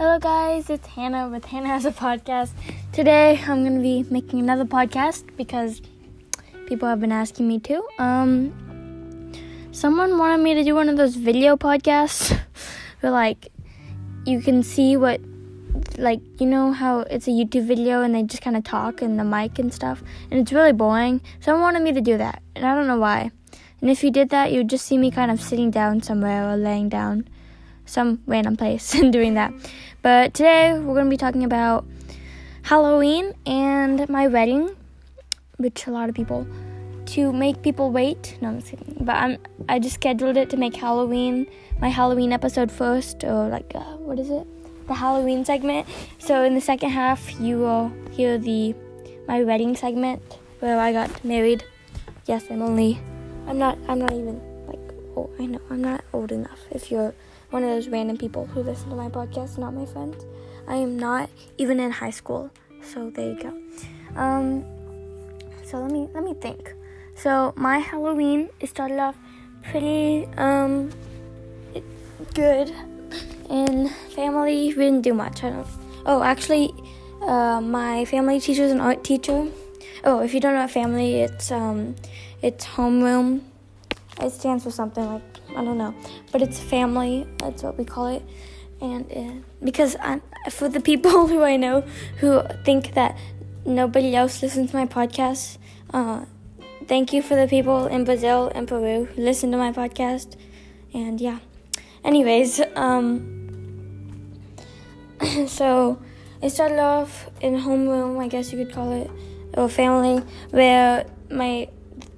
Hello, guys, it's Hannah with Hannah Has a Podcast. Today, I'm going to be making another podcast because people have been asking me to. Um, someone wanted me to do one of those video podcasts where, like, you can see what, like, you know how it's a YouTube video and they just kind of talk and the mic and stuff, and it's really boring. Someone wanted me to do that, and I don't know why. And if you did that, you would just see me kind of sitting down somewhere or laying down some random place and doing that. But today we're going to be talking about Halloween and my wedding, which a lot of people to make people wait. No, I'm just kidding. But I'm I just scheduled it to make Halloween my Halloween episode first, or like uh, what is it? The Halloween segment. So in the second half, you will hear the my wedding segment where I got married. Yes, I'm only. I'm not. I'm not even like. Oh, I know. I'm not old enough. If you're one of those random people who listen to my podcast, not my friends. I am not even in high school, so there you go. Um, so let me let me think. So my Halloween it started off pretty um good. In family, we didn't do much. I don't. Oh, actually, uh, my family teacher is an art teacher. Oh, if you don't know family, it's um, it's homeroom. It stands for something like I don't know, but it's family. That's what we call it. And uh, because I, for the people who I know who think that nobody else listens to my podcast, uh, thank you for the people in Brazil and Peru who listen to my podcast. And yeah. Anyways, um, so it started off in homeroom, I guess you could call it, or family, where my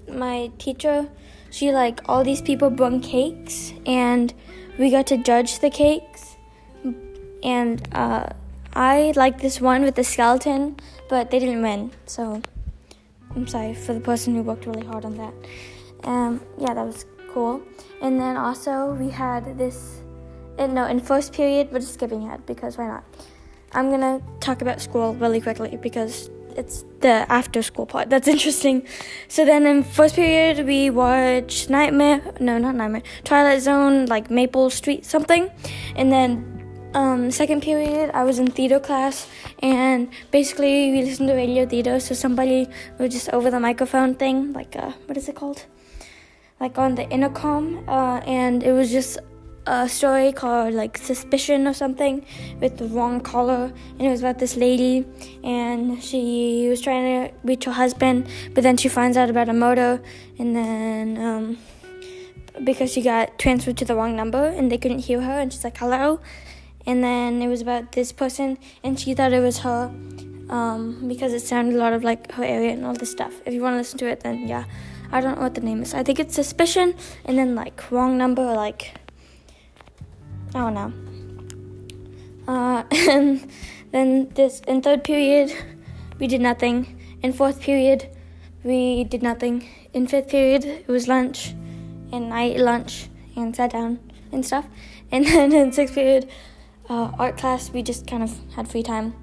my teacher she like all these people brought cakes and we got to judge the cakes. And uh, i like this one with the skeleton but they didn't win. So i'm sorry for the person who worked really hard on that. Um, yeah that was cool. And then also we had this and no in first period we're just skipping ahead because why not? I'm gonna talk about school really quickly because it's the after school part that's interesting. So then in first period we watched Nightmare, no not Nightmare, Twilight Zone, like Maple Street something, and then um, second period I was in theater class and basically we listened to radio theater. So somebody was just over the microphone thing, like uh, what is it called? Like on the intercom, uh, and it was just a story called like Suspicion or something with the wrong color, and it was about this lady, and she was trying to reach her husband, but then she finds out about a murder, and then um, because she got transferred to the wrong number and they couldn't hear her, and she's like hello, and then it was about this person, and she thought it was her. Um, because it sounded a lot of like her area and all this stuff. If you want to listen to it, then yeah, I don't know what the name is. I think it's suspicion, and then like wrong number, like I don't know. Uh, and then this in third period, we did nothing. In fourth period, we did nothing. In fifth period, it was lunch, and I ate lunch and sat down and stuff. And then in sixth period, uh, art class, we just kind of had free time.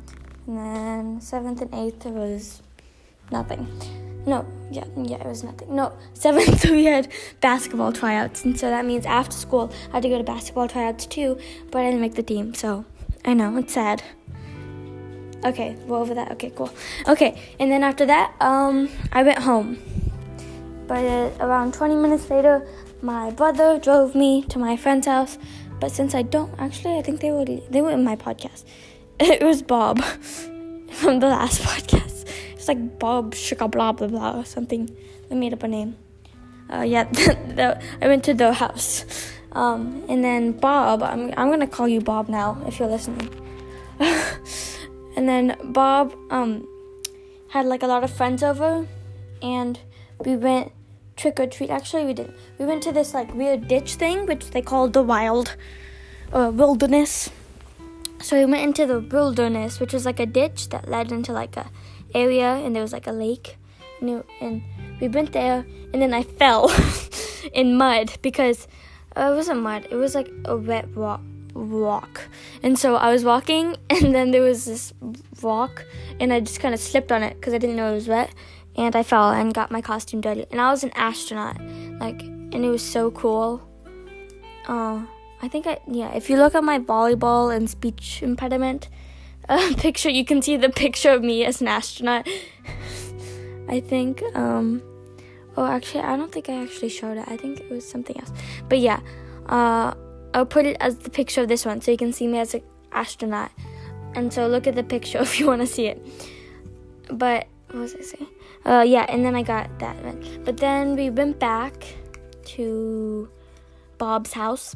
And then seventh and eighth, it was nothing. No, yeah, yeah, it was nothing. No, seventh we had basketball tryouts, and so that means after school I had to go to basketball tryouts too, but I didn't make the team, so I know it's sad. Okay, we're over that. Okay, cool. Okay, and then after that, um, I went home. But uh, around 20 minutes later, my brother drove me to my friend's house. But since I don't, actually, I think they were they were in my podcast. It was Bob from the last podcast like Bob Sugar blah blah blah or something. I made up a name. Uh, yeah, the, I went to the house. Um, and then Bob, I'm, I'm gonna call you Bob now if you're listening. and then Bob um, had like a lot of friends over, and we went trick or treat. Actually, we didn't. We went to this like weird ditch thing, which they called the wild uh, wilderness. So we went into the wilderness, which was like a ditch that led into like a area and there was like a lake and, and we went there and then I fell in mud because uh, it wasn't mud it was like a wet rock walk and so I was walking and then there was this rock and I just kind of slipped on it because I didn't know it was wet and I fell and got my costume dirty and I was an astronaut like and it was so cool uh, I think I yeah. If you look at my volleyball and speech impediment picture, you can see the picture of me as an astronaut. I think. Um, oh, actually, I don't think I actually showed it. I think it was something else. But yeah, uh, I'll put it as the picture of this one, so you can see me as an astronaut. And so look at the picture if you want to see it. But what was I saying? Uh, yeah, and then I got that. But then we went back to Bob's house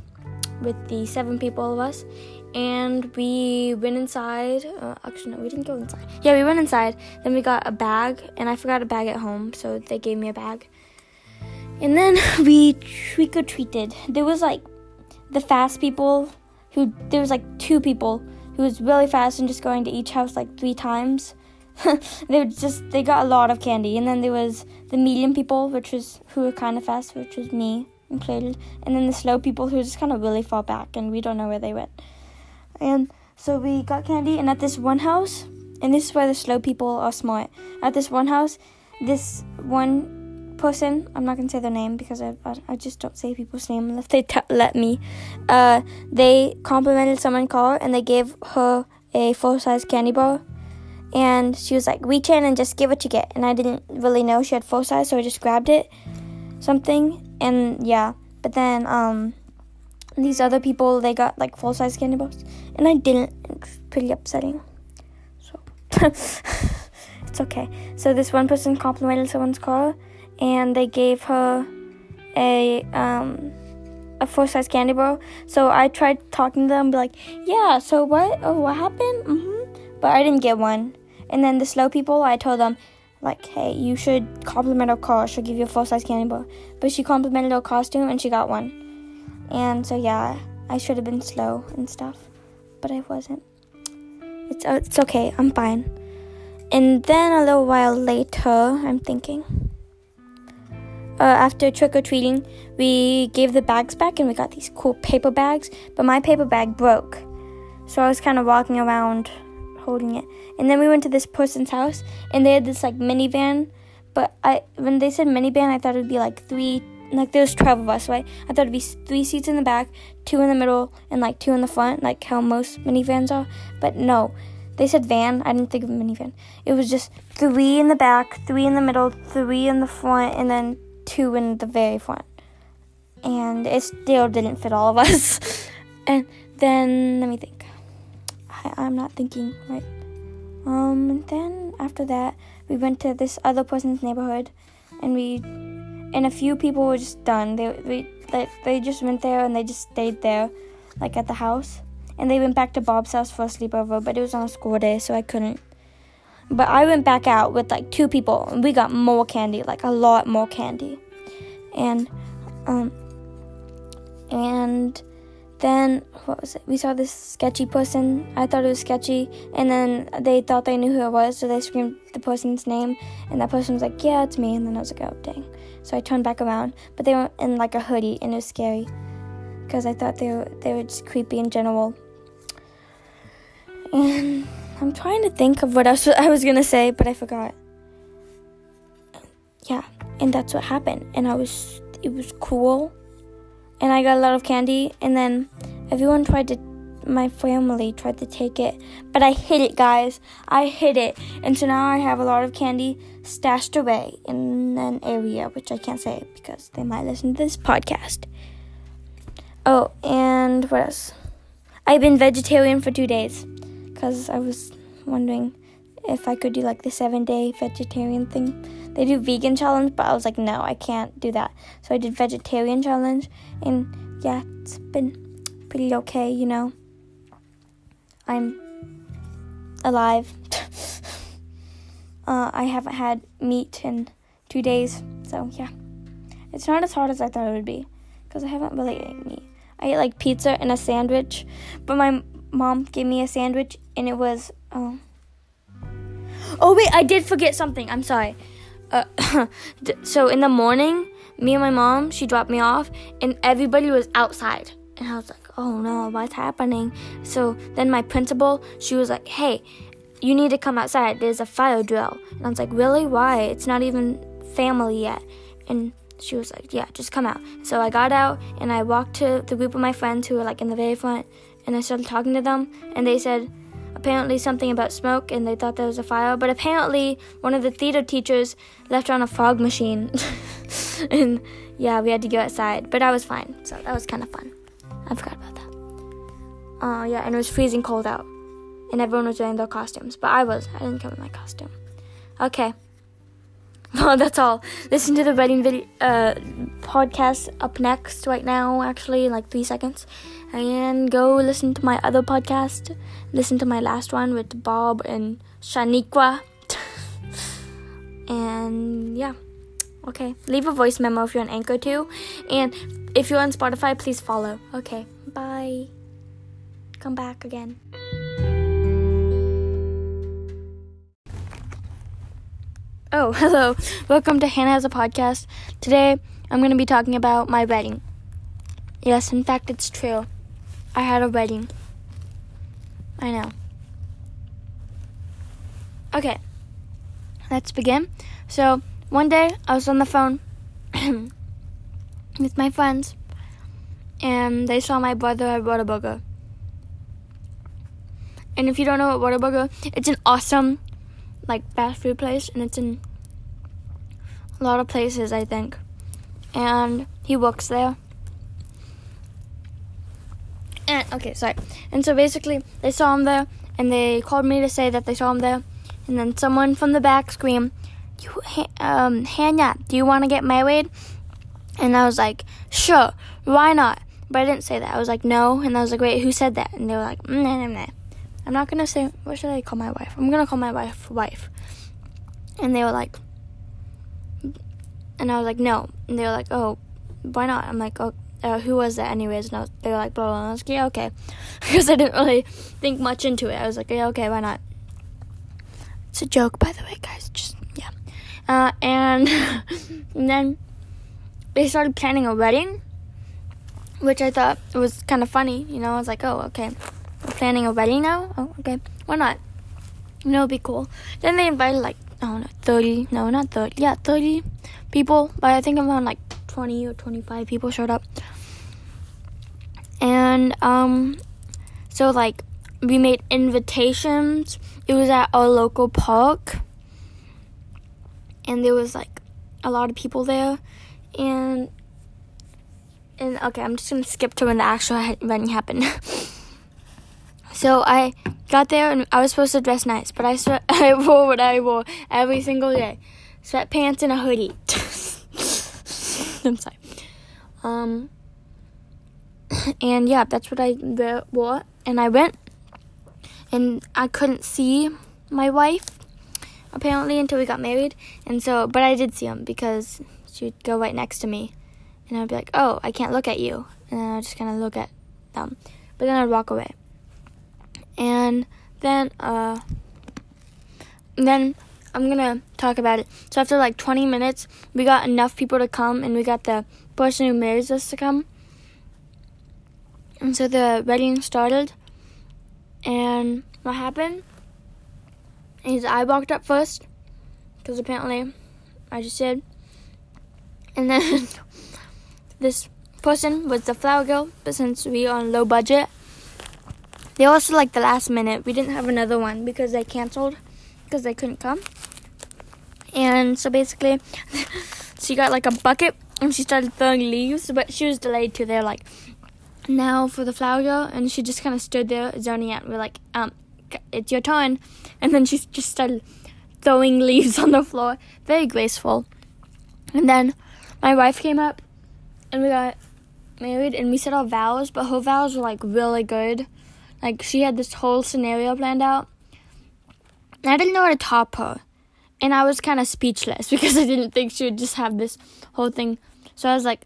with the seven people of us, and we went inside. Uh, actually, no, we didn't go inside. Yeah, we went inside. Then we got a bag, and I forgot a bag at home, so they gave me a bag. And then we trick or treated. There was like the fast people who there was like two people who was really fast and just going to each house like three times. they were just they got a lot of candy, and then there was the medium people, which was who were kind of fast, which was me included, and then the slow people who just kind of really far back, and we don't know where they went. And so we got candy, and at this one house, and this is where the slow people are smart. At this one house, this one person, I'm not gonna say their name because I, I, just don't say people's name unless they t- let me. Uh, they complimented someone car and they gave her a full size candy bar. And she was like, reach in and just give what you get. And I didn't really know she had full size, so I just grabbed it, something, and yeah. But then, um, these other people they got like full size candy bars and I didn't. It's pretty upsetting. So it's okay. So this one person complimented someone's car and they gave her a um a full size candy bar. So I tried talking to them, be like, "Yeah, so what? Oh, what happened?" Mm-hmm. But I didn't get one. And then the slow people, I told them, like, "Hey, you should compliment her car. She'll give you a full size candy bar." But she complimented her costume, and she got one. And so yeah, I should have been slow and stuff, but I wasn't. It's uh, it's okay. I'm fine. And then a little while later, I'm thinking. Uh, after trick or treating, we gave the bags back and we got these cool paper bags. But my paper bag broke, so I was kind of walking around holding it. And then we went to this person's house, and they had this like minivan. But I, when they said minivan, I thought it would be like three like there's 12 of us, right? I thought it'd be three seats in the back, two in the middle, and like two in the front, like how most minivans are. But no, they said van. I didn't think of a minivan. It was just three in the back, three in the middle, three in the front, and then two in the very front. And it still didn't fit all of us. and then let me think. I, I'm not thinking right. Um, and then after that, we went to this other person's neighborhood, and we and a few people were just done. They they they, just went there and they just stayed there, like at the house. And they went back to Bob's house for a sleepover, but it was on school day, so I couldn't. But I went back out with like two people, and we got more candy, like a lot more candy. And um and then what was it? We saw this sketchy person. I thought it was sketchy, and then they thought they knew who it was, so they screamed the person's name, and that person was like, "Yeah, it's me." And then I was like, "Oh, dang!" So I turned back around, but they were in like a hoodie, and it was scary because I thought they were they were just creepy in general. And I'm trying to think of what else I was gonna say, but I forgot. Yeah, and that's what happened, and I was it was cool and I got a lot of candy. And then everyone tried to, my family tried to take it, but I hid it, guys. I hid it, and so now I have a lot of candy stashed away in an area which I can't say because they might listen to this podcast. Oh, and what else? I've been vegetarian for two days because I was wondering if I could do like the seven day vegetarian thing they do vegan challenge, but I was like, no, I can't do that. So I did vegetarian challenge, and yeah, it's been pretty okay, you know. I'm alive. uh, I haven't had meat in two days, so yeah. It's not as hard as I thought it would be, because I haven't really eaten meat. I ate like pizza and a sandwich, but my mom gave me a sandwich, and it was. Um, oh wait, I did forget something. I'm sorry uh, so in the morning, me and my mom, she dropped me off, and everybody was outside. And I was like, oh no, what's happening? So then my principal, she was like, hey, you need to come outside. There's a fire drill. And I was like, really? Why? It's not even family yet. And she was like, yeah, just come out. So I got out and I walked to the group of my friends who were like in the very front and I started talking to them and they said apparently something about smoke and they thought there was a fire, but apparently one of the theater teachers left on a fog machine. and yeah, we had to go outside, but I was fine. So that was kind of fun. I forgot about that. Uh, yeah, and it was freezing cold out. And everyone was wearing their costumes, but I was. I didn't come in my costume. Okay. Well, that's all. Listen to the wedding video uh, podcast up next right now, actually, in like three seconds. And go listen to my other podcast. Listen to my last one with Bob and Shaniqua. and yeah. Okay. Leave a voice memo if you're on Anchor too. And if you're on Spotify, please follow. Okay. Bye. Come back again. Oh, hello. Welcome to Hannah has a podcast. Today, I'm going to be talking about my wedding. Yes, in fact, it's true. I had a wedding. I know. Okay. Let's begin. So, one day, I was on the phone with my friends, and they saw my brother at Whataburger. And if you don't know what Whataburger, it's an awesome like fast food place, and it's in a lot of places, I think. And he works there. And okay, sorry. And so basically, they saw him there, and they called me to say that they saw him there. And then someone from the back screamed, "You, um, Hannah, do you want to get married?" And I was like, "Sure, why not?" But I didn't say that. I was like, "No," and I was like, "Wait, who said that?" And they were like, "Nah, nah, nah." I'm not gonna say what should I call my wife? I'm gonna call my wife wife. And they were like and I was like, no. And they were like, oh, why not? I'm like, oh, uh, who was that anyways? And was, they were like, blah, blah, blah. I was like, yeah, okay. because I didn't really think much into it. I was like, yeah, okay, why not? It's a joke, by the way, guys. Just. Uh, and, and then they started planning a wedding, which I thought was kind of funny. You know, I was like, oh, okay we're planning a wedding now? Oh, okay. Why not? You know, it'd be cool. Then they invited like, oh no, 30, no, not 30, yeah, 30 people, but I think around like 20 or 25 people showed up. And, um, so like, we made invitations. It was at our local park. And there was like a lot of people there. And, and okay, I'm just gonna skip to when the actual wedding happened. So I got there and I was supposed to dress nice, but I sweat, I wore what I wore every single day: sweatpants and a hoodie. I'm sorry. Um, and yeah, that's what I wore, and I went, and I couldn't see my wife apparently until we got married, and so but I did see him because she would go right next to me, and I'd be like, "Oh, I can't look at you," and then I'd just kind of look at them, but then I'd walk away. And then uh then I'm gonna talk about it. So after like 20 minutes, we got enough people to come, and we got the person who marries us to come. And so the wedding started, and what happened is I walked up first, because apparently I just did, and then this person was the flower girl, but since we are on low budget, they also like the last minute. We didn't have another one because they canceled because they couldn't come. And so basically, she got like a bucket and she started throwing leaves, but she was delayed too. They're like, now for the flower girl, and she just kind of stood there zoning out. We're like, um, it's your turn, and then she just started throwing leaves on the floor, very graceful. And then my wife came up, and we got married, and we said our vows, but her vows were like really good. Like she had this whole scenario planned out. I didn't know how to top her. And I was kind of speechless because I didn't think she would just have this whole thing. So I was like,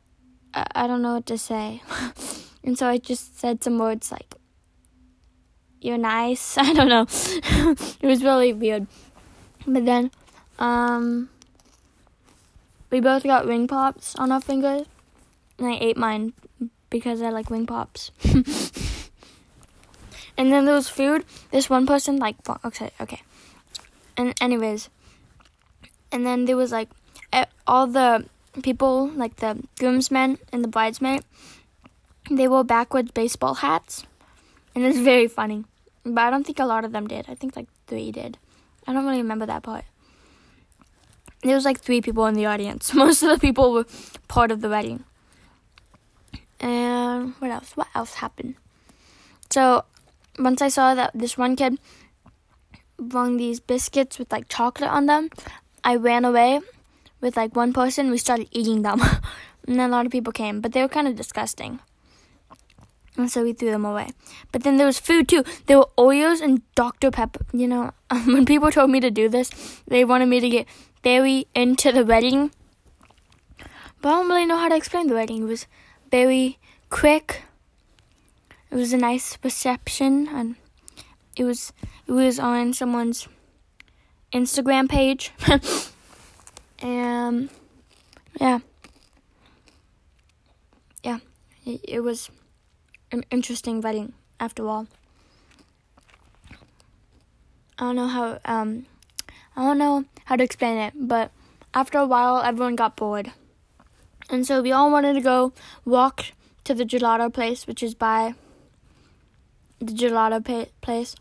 I, I don't know what to say. and so I just said some words like, You're nice. I don't know. it was really weird. But then, um, we both got ring pops on our fingers. And I ate mine because I like ring pops. And then there was food. This one person like okay, okay. And anyways, and then there was like all the people, like the groomsmen and the bridesmaid, they wore backwards baseball hats, and it's very funny. But I don't think a lot of them did. I think like three did. I don't really remember that part. There was like three people in the audience. Most of the people were part of the wedding. And what else? What else happened? So once I saw that this one kid brought these biscuits with like chocolate on them, I ran away with like one person. We started eating them, and then a lot of people came, but they were kind of disgusting. And so we threw them away. But then there was food too. There were Oreos and Dr. Pepper. You know, when people told me to do this, they wanted me to get very into the wedding. But I don't really know how to explain the wedding. It was very quick. It was a nice reception, and it was it was on someone's Instagram page. and um, yeah, yeah, it, it was an interesting wedding after all. I don't know how um I don't know how to explain it, but after a while everyone got bored. And so we all wanted to go walk to the gelato place, which is by the gelato pa- place.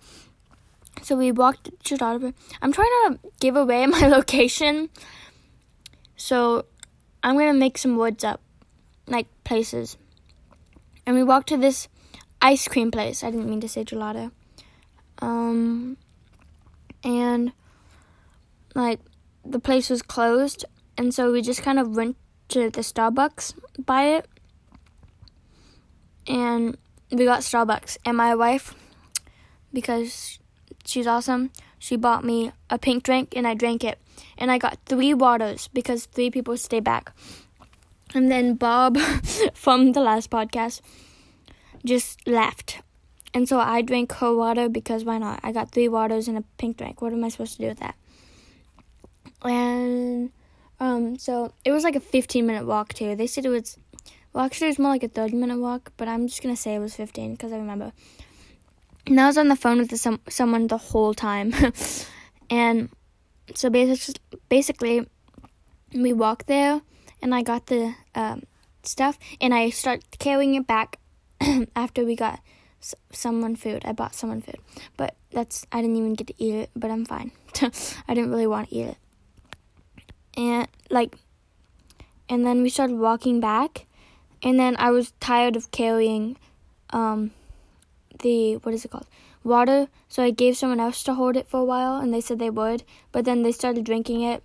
So we walked to gelato. I'm trying to give away my location. So I'm going to make some words up, like places and we walked to this ice cream place. I didn't mean to say gelato. Um, and like the place was closed, and so we just kind of went to the Starbucks by it, and we got Starbucks. And my wife, because she's awesome, she bought me a pink drink, and I drank it. And I got three waters because three people stay back. And then Bob from the last podcast just left. And so I drank her water because why not? I got three waters and a pink drink. What am I supposed to do with that? And um, so it was like a 15 minute walk too. They said it was, well, actually, it was more like a 30 minute walk, but I'm just gonna say it was 15 because I remember. And I was on the phone with the, some someone the whole time, and so basically, basically, we walked there, and I got the um, stuff, and I started carrying it back after we got s- someone food. I bought someone food, but that's I didn't even get to eat it, but I'm fine. I didn't really want to eat it, and like, and then we started walking back, and then I was tired of carrying, um, the what is it called water. So I gave someone else to hold it for a while, and they said they would, but then they started drinking it.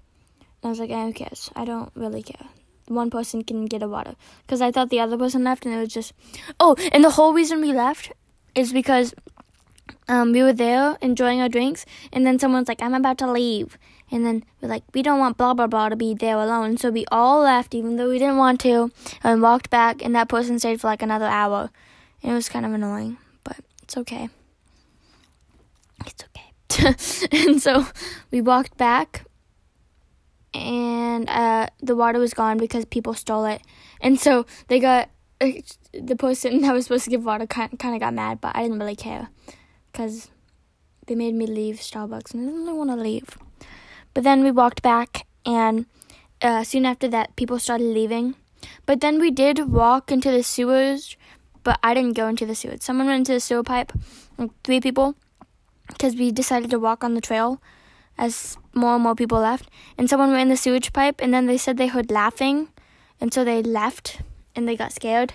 And I was like, eh, who cares? I don't really care one person can get a water. Because I thought the other person left and it was just oh and the whole reason we left is because um, we were there enjoying our drinks and then someone's like I'm about to leave. And then we're like we don't want blah blah blah to be there alone. So we all left even though we didn't want to and walked back and that person stayed for like another hour. And it was kind of annoying but it's okay. It's okay. And so we walked back and uh, the water was gone because people stole it. And so they got uh, the person that was supposed to give water kind kind of got mad, but I didn't really care because they made me leave Starbucks, and I didn't really want to leave. But then we walked back, and uh, soon after that, people started leaving. But then we did walk into the sewers, but I didn't go into the sewers. Someone went into the sewer pipe, like three people, because we decided to walk on the trail as more and more people left. And someone went in the sewage pipe, and then they said they heard laughing, and so they left and they got scared.